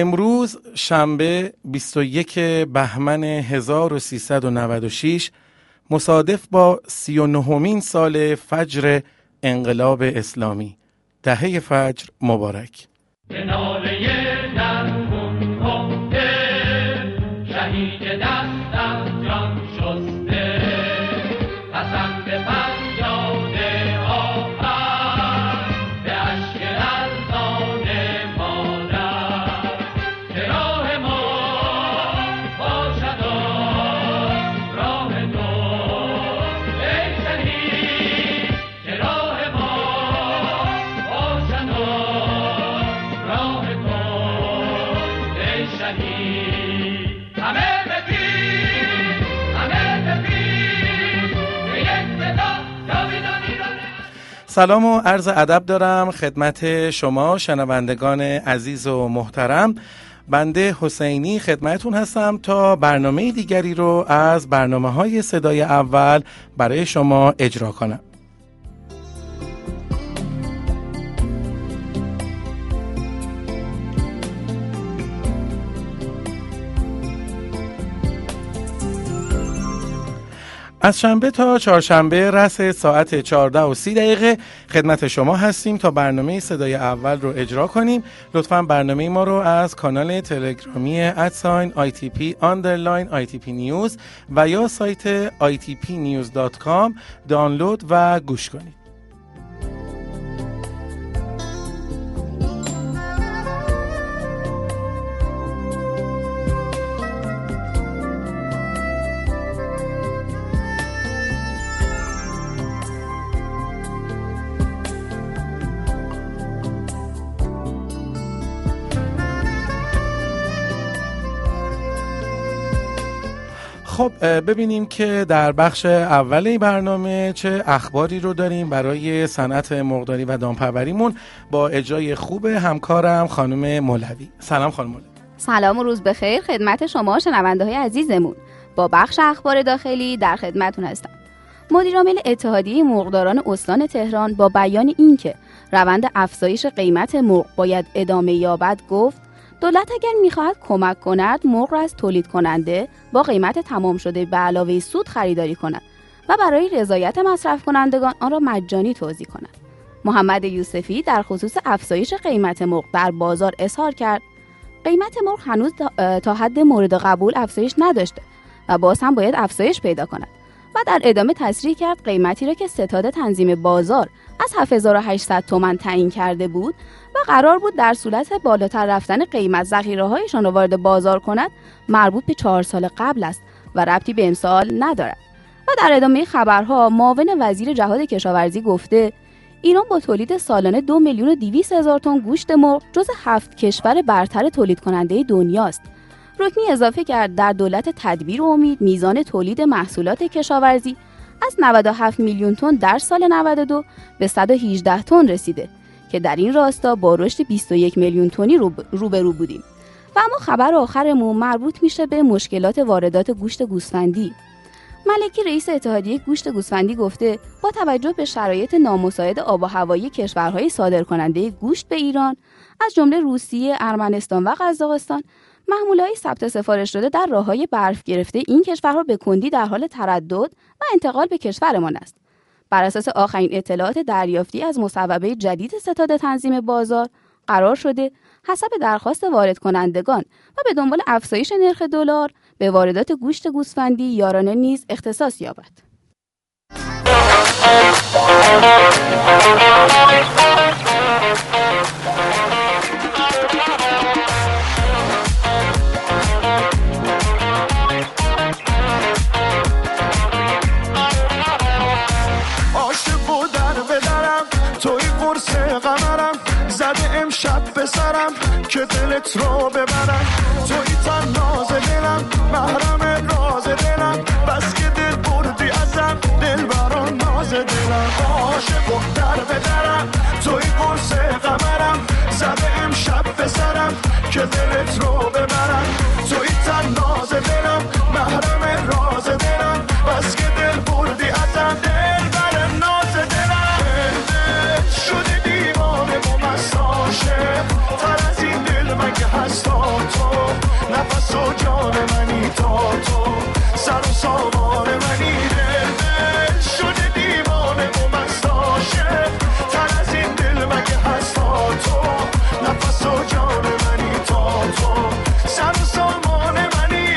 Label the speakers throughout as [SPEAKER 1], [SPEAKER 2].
[SPEAKER 1] امروز شنبه 21 بهمن 1396 مصادف با 39 سال فجر انقلاب اسلامی. دهه فجر مبارک. سلام و عرض ادب دارم خدمت شما شنوندگان عزیز و محترم. بنده حسینی خدمتون هستم تا برنامه دیگری رو از برنامه های صدای اول برای شما اجرا کنم. از شنبه تا چهارشنبه رس ساعت 14 و 30 دقیقه خدمت شما هستیم تا برنامه صدای اول رو اجرا کنیم. لطفا برنامه ما رو از کانال تلگرامی ادساین ITP underline ITP نیوز و یا سایت itpnews.com دانلود و گوش کنید. خب ببینیم که در بخش اول این برنامه چه اخباری رو داریم برای صنعت مرغداری و دامپروریمون با اجرای خوب همکارم خانم مولوی. سلام خانم مولوی.
[SPEAKER 2] سلام و روز بخیر خدمت شما شنونده های عزیزمون. با بخش اخبار داخلی در خدمتون هستم. مدیرعامل اتحادیه مرغداران استان تهران با بیان اینکه روند افزایش قیمت مرغ باید ادامه یابد گفت دولت اگر می‌خواهد کمک کند مرغ را از تولید کننده با قیمت تمام شده به علاوه سود خریداری کند و برای رضایت مصرف کنندگان آن را مجانی توضیح کند. محمد یوسفی در خصوص افزایش قیمت مرغ در بازار اظهار کرد. قیمت مرغ هنوز تا حد مورد قبول افزایش نداشته و باز هم باید افزایش پیدا کند. و در ادامه تصریح کرد قیمتی را که ستاد تنظیم بازار از 7800 تومن تعیین کرده بود و قرار بود در صورت بالاتر رفتن قیمت ذخیره هایشان را وارد بازار کند مربوط به چهار سال قبل است و ربطی به امسال ندارد. و در ادامه خبرها معاون وزیر جهاد کشاورزی گفته ایران با تولید سالانه دو میلیون و هزار تن گوشت مرغ جز هفت کشور برتر تولید کننده دنیاست رکنی اضافه کرد در دولت تدبیر و امید میزان تولید محصولات کشاورزی از 97 میلیون تن در سال 92 به 118 تن رسیده که در این راستا با رشد 21 میلیون تنی روبرو بودیم. و اما خبر آخرمون مربوط میشه به مشکلات واردات گوشت گوسفندی. ملکی رئیس اتحادیه گوشت گوسفندی گفته با توجه به شرایط نامساعد آب و هوایی کشورهای صادرکننده گوشت به ایران از جمله روسیه، ارمنستان و قزاقستان های ثبت سفارش شده در راههای برف گرفته این کشورها به کندی در حال تردد و انتقال به کشورمان است. بر اساس آخرین اطلاعات دریافتی از مصوبه جدید ستاد تنظیم بازار قرار شده حسب درخواست وارد کنندگان و به دنبال افزایش نرخ دلار به واردات گوشت گوسفندی یارانه نیز اختصاص یابد.
[SPEAKER 3] محرم راز دلم. بس که دل بردی ازم. دل بران ناز دلم. عاشق و در بدرم توی قرص قمرم. زده امشب به سرم که دلت رو سر و سامان منی دل شده دیوانه و مست عاشق تر از این دل مگه هست تا تو. نفس و جان منی تا تو. سر سامان منی.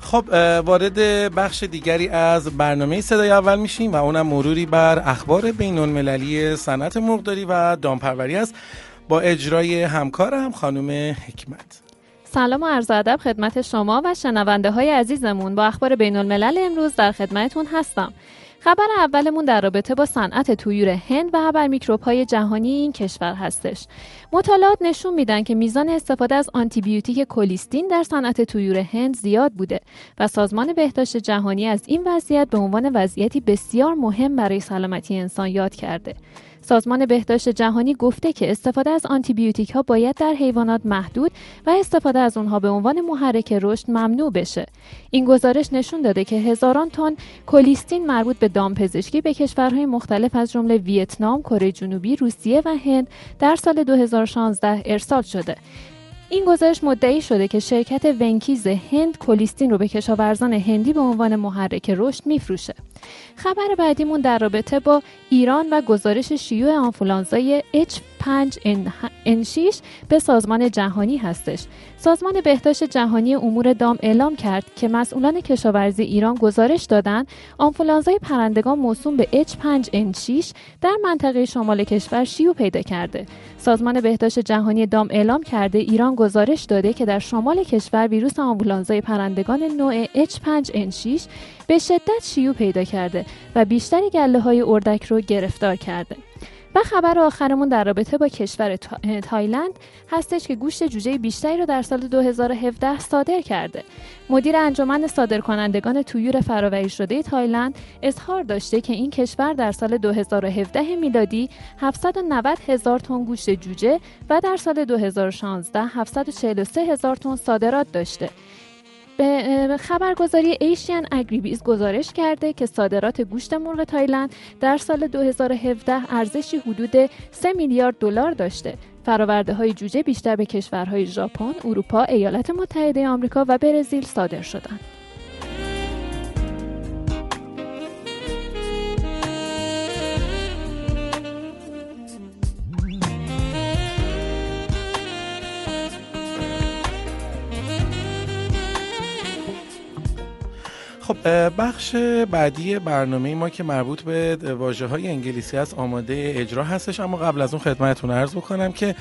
[SPEAKER 1] خب وارد بخش دیگری از برنامه صدای اول میشیم و اونم مروری بر اخبار بین المللی صنعت مرغداری و دامپروری است. با اجرای همکارم خانم حکمت
[SPEAKER 4] سلام و عرض ادب خدمت شما و شنونده های عزیزمون با اخبار بین الملل امروز در خدمتتون هستم. خبر اولمون در رابطه با صنعت تویور هند و بر میکروب های جهانی این کشور هستش. مطالعات نشون میدن که میزان استفاده از آنتیبیوتیک کولیستین در صنعت تویور هند زیاد بوده و سازمان بهداشت جهانی از این وضعیت به عنوان وضعیتی بسیار مهم برای سلامتی انسان یاد کرده. سازمان بهداشت جهانی گفته که استفاده از آنتیبیوتیک ها باید در حیوانات محدود و استفاده از اونها به عنوان محرک رشد ممنوع بشه. این گزارش نشون داده که هزاران تن کولیستین مربوط به دامپزشکی به کشورهای مختلف از جمله ویتنام، کره جنوبی، روسیه و هند در سال 2016 ارسال شده. این گزارش مدعی شده که شرکت ونکیز هند کولیستین رو به کشاورزان هندی به عنوان محرک رشد میفروشه. خبر بعدیمون در رابطه با ایران و گزارش شیوع آنفولانزای H5N6 به سازمان جهانی هستش. سازمان بهداشت جهانی امور دام اعلام کرد که مسئولان کشاورزی ایران گزارش دادند آنفولانزای پرندگان موسوم به H5N6 در منطقه شمال کشور شیوع پیدا کرده. سازمان بهداشت جهانی دام اعلام کرده ایران گزارش داده که در شمال کشور ویروس آنفولانزای پرندگان نوع H5N6 به شدت شیوع پیدا کرده و بیشتری گله های اردک رو گرفتار کرده. و خبر آخرمون در رابطه با کشور تا- تایلند هستش که گوشت جوجه بیشتری رو در سال 2017 صادر کرده. مدیر انجمن صادرکنندگان طیور فراوری شده تایلند اظهار داشته که این کشور در سال 2017 میلادی 790 هزار تن گوشت جوجه و در سال 2016 743 هزار تن صادرات داشته. خبرگزاری ایشین اگریبیز گزارش کرده که صادرات گوشت مرغ تایلند در سال 2017 ارزشی حدود 3 میلیارد دلار داشته. فراورده های جوجه بیشتر به کشورهای ژاپن، اروپا، ایالات متحده آمریکا و برزیل صادر شدند.
[SPEAKER 1] بخش بعدی برنامه ما که مربوط به واژه های انگلیسی است آماده اجرا هستش. اما قبل از اون خدمتتون عرض بکنم که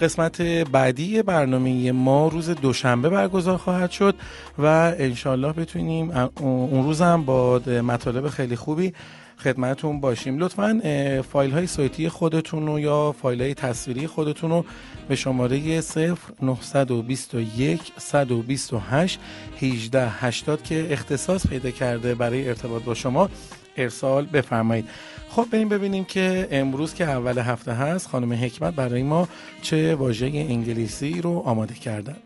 [SPEAKER 1] قسمت بعدی برنامه ما روز دوشنبه برگزار خواهد شد و انشالله بتونیم اون روز هم با مطالب خیلی خوبی خدمتون باشیم. لطفا فایل های صوتی خودتون رو یا فایل های تصویری خودتون رو به شماره 0921 128 18 80 که اختصاص پیدا کرده برای ارتباط با شما ارسال بفرمایید. خب بریم ببینیم که امروز که اول هفته هست خانم حکمت برای ما چه واژه انگلیسی رو آماده کردن.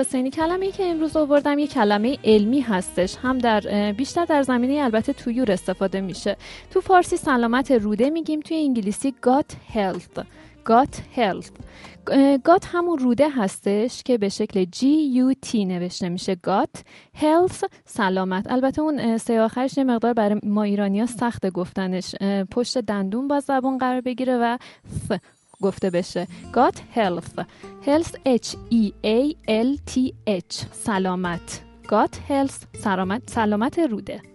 [SPEAKER 4] حسینی کلمه که امروز آوردم یه کلمه علمی هستش. هم در بیشتر در زمینه البته تویور استفاده میشه. تو فارسی سلامت روده میگیم توی انگلیسی health. gut health. اه، gut همون روده هستش که به شکل G U T نوشته میشه. gut health سلامت. البته اون سه آخرش یه مقدار برای ما ایرانی ها سخت گفتنش پشت دندون با زبون قرار بگیره و ف گفته بشه gut health health H E A L T H سلامت gut health سلامت سلامت روده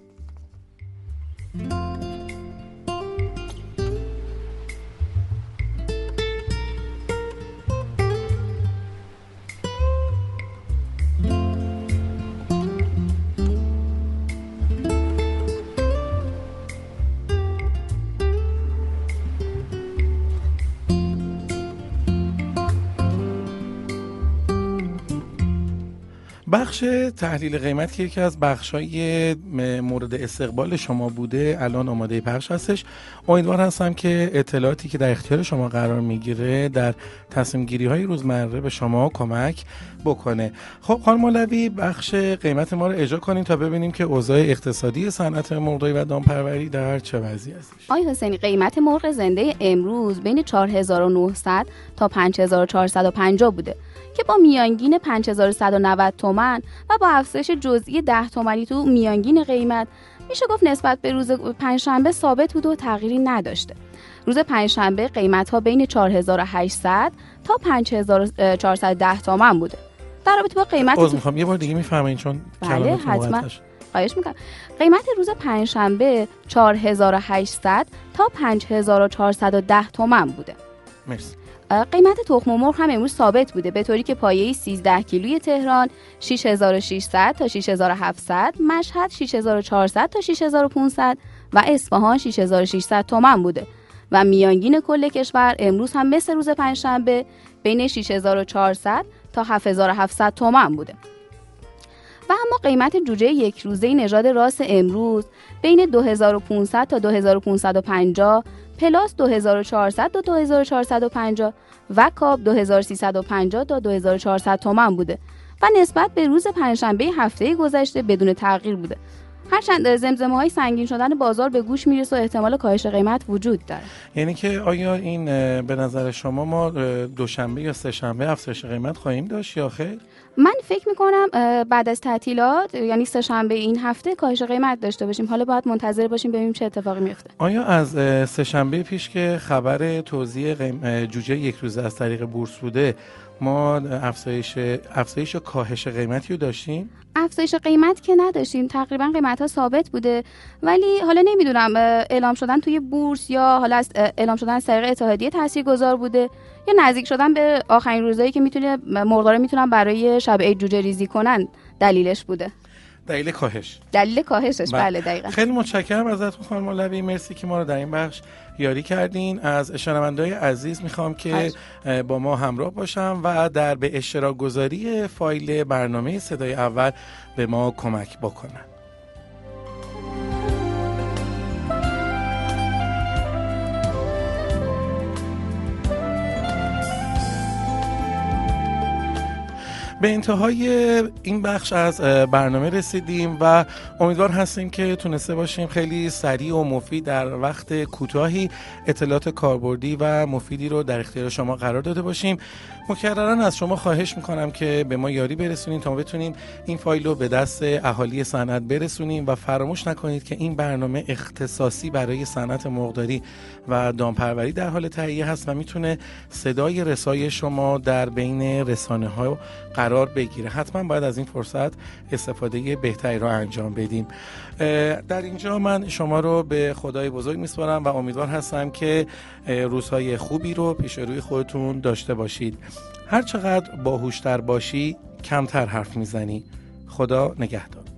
[SPEAKER 1] بخش تحلیل قیمت که یکی از بخشای مورد استقبال شما بوده الان آماده پخش هستش. امیدوار هستم که اطلاعاتی که در اختیار شما قرار می‌گیره در تصمیم گیری های روزمره به شما کمک بکنه. خب خانم مولوی بخش قیمت ما رو اجرا کنیم تا ببینیم که اوضاع اقتصادی صنعت مرغداری و دامپروری در چه وضعی هستش.
[SPEAKER 2] آقای حسینی قیمت مرغ زنده امروز بین 4900 تا 5450 بوده که با میانگین 5190 تومن و با افزایش جزئی 10 تومنی تو میانگین قیمت. میشه گفت نسبت به روز پنجشنبه ثابت بود و تغییری نداشته. روز پنجشنبه قیمت ها بین 4800 تا 5410 تومن بوده. در رابطه با قیمت
[SPEAKER 1] عذر می‌خوام. یه بار دیگه می‌فهمین چون
[SPEAKER 2] بله حتما. خواهش می‌کنم. قیمت روز پنجشنبه 4800 تا 5410 تومن بوده.
[SPEAKER 1] مرسی.
[SPEAKER 2] قیمت تخم مرغ هم امروز ثابت بوده. به طوری که پایه 13 کیلوی تهران 6600 تا 6700 مشهد 6400 تا 6500 و اصفهان 6600 تومن بوده. و میانگین کل کشور امروز هم مثل روز پنجشنبه بین 6400 تا 7700 تومن بوده. و اما قیمت جوجه یک روزه نژاد راس امروز بین 2500 تا 2550 پلاس 2400 تا 2450 و کاب 2350 تا 2400 تومن بوده و نسبت به روز پنجشنبه هفته گذشته بدون تغییر بوده. هرچند زمزمه های سنگین شدن بازار به گوش می‌رسه و احتمال کاهش قیمت وجود داره
[SPEAKER 1] یعنی که آیا این به نظر شما ما دوشنبه یا سه شنبه افزایش قیمت خواهیم داشت یا خیر
[SPEAKER 2] من فکر می‌کنم بعد از تعطیلات یعنی سه شنبه این هفته کاهش قیمت داشته باشیم. حالا باید منتظر باشیم ببینیم چه اتفاقی میفته
[SPEAKER 1] آیا از سه شنبه پیش که خبر توزیع جوجه یک روزه از طریق بورس بوده ما افزایش افزایش و کاهش قیمتی رو داشتیم؟
[SPEAKER 2] افزایش قیمت که نداشتیم. تقریبا قیمت ها ثابت بوده. ولی حالا نمی‌دونم اعلام شدن توی بورس یا حالا از اعلام شدن از طریق اتحادیه تاثیرگذار بوده یا نزدیک شدن به آخرین روزایی که می‌تونه مرغدارا می‌تونن برای شب عید جوجه ریزی کنن دلیلش بوده.
[SPEAKER 1] دلیل کاهش.
[SPEAKER 2] دلیل کاهشش
[SPEAKER 1] بله.
[SPEAKER 2] بله دقیقا.
[SPEAKER 1] خیلی متشکرم ازتون خانم مولوی. مرسی که ما رو در این بخش یاری کردین. از شنوندای عزیز می‌خوام که با ما همراه باشم و در به اشتراک گذاری فایل برنامه صدای اول به ما کمک بکنن. به انتهای این بخش از برنامه رسیدیم و امیدوار هستیم که تونسته باشیم خیلی سریع و مفید در وقت کوتاهی اطلاعات کاربردی و مفیدی رو در اختیار شما قرار داده باشیم. مکررا از شما خواهش می‌کنم که به ما یاری برسونید تا بتونیم این فایل رو به دست اهالی صنعت برسونیم و فراموش نکنید که این برنامه اختصاصی برای صنعت مرغداری و دامپروری در حال تهیه هست و می‌تونه صدای رسای شما در بین رسانه ها قرار بگیره. حتما باید از این فرصت استفاده بهتری رو انجام بدیم. در اینجا من شما رو به خدای بزرگ میسپارم و امیدوار هستم که روزهای خوبی رو پیش روی خودتون داشته باشید. هر چقدر باهوشتر باشی کمتر حرف می‌زنی. خدا نگهدار.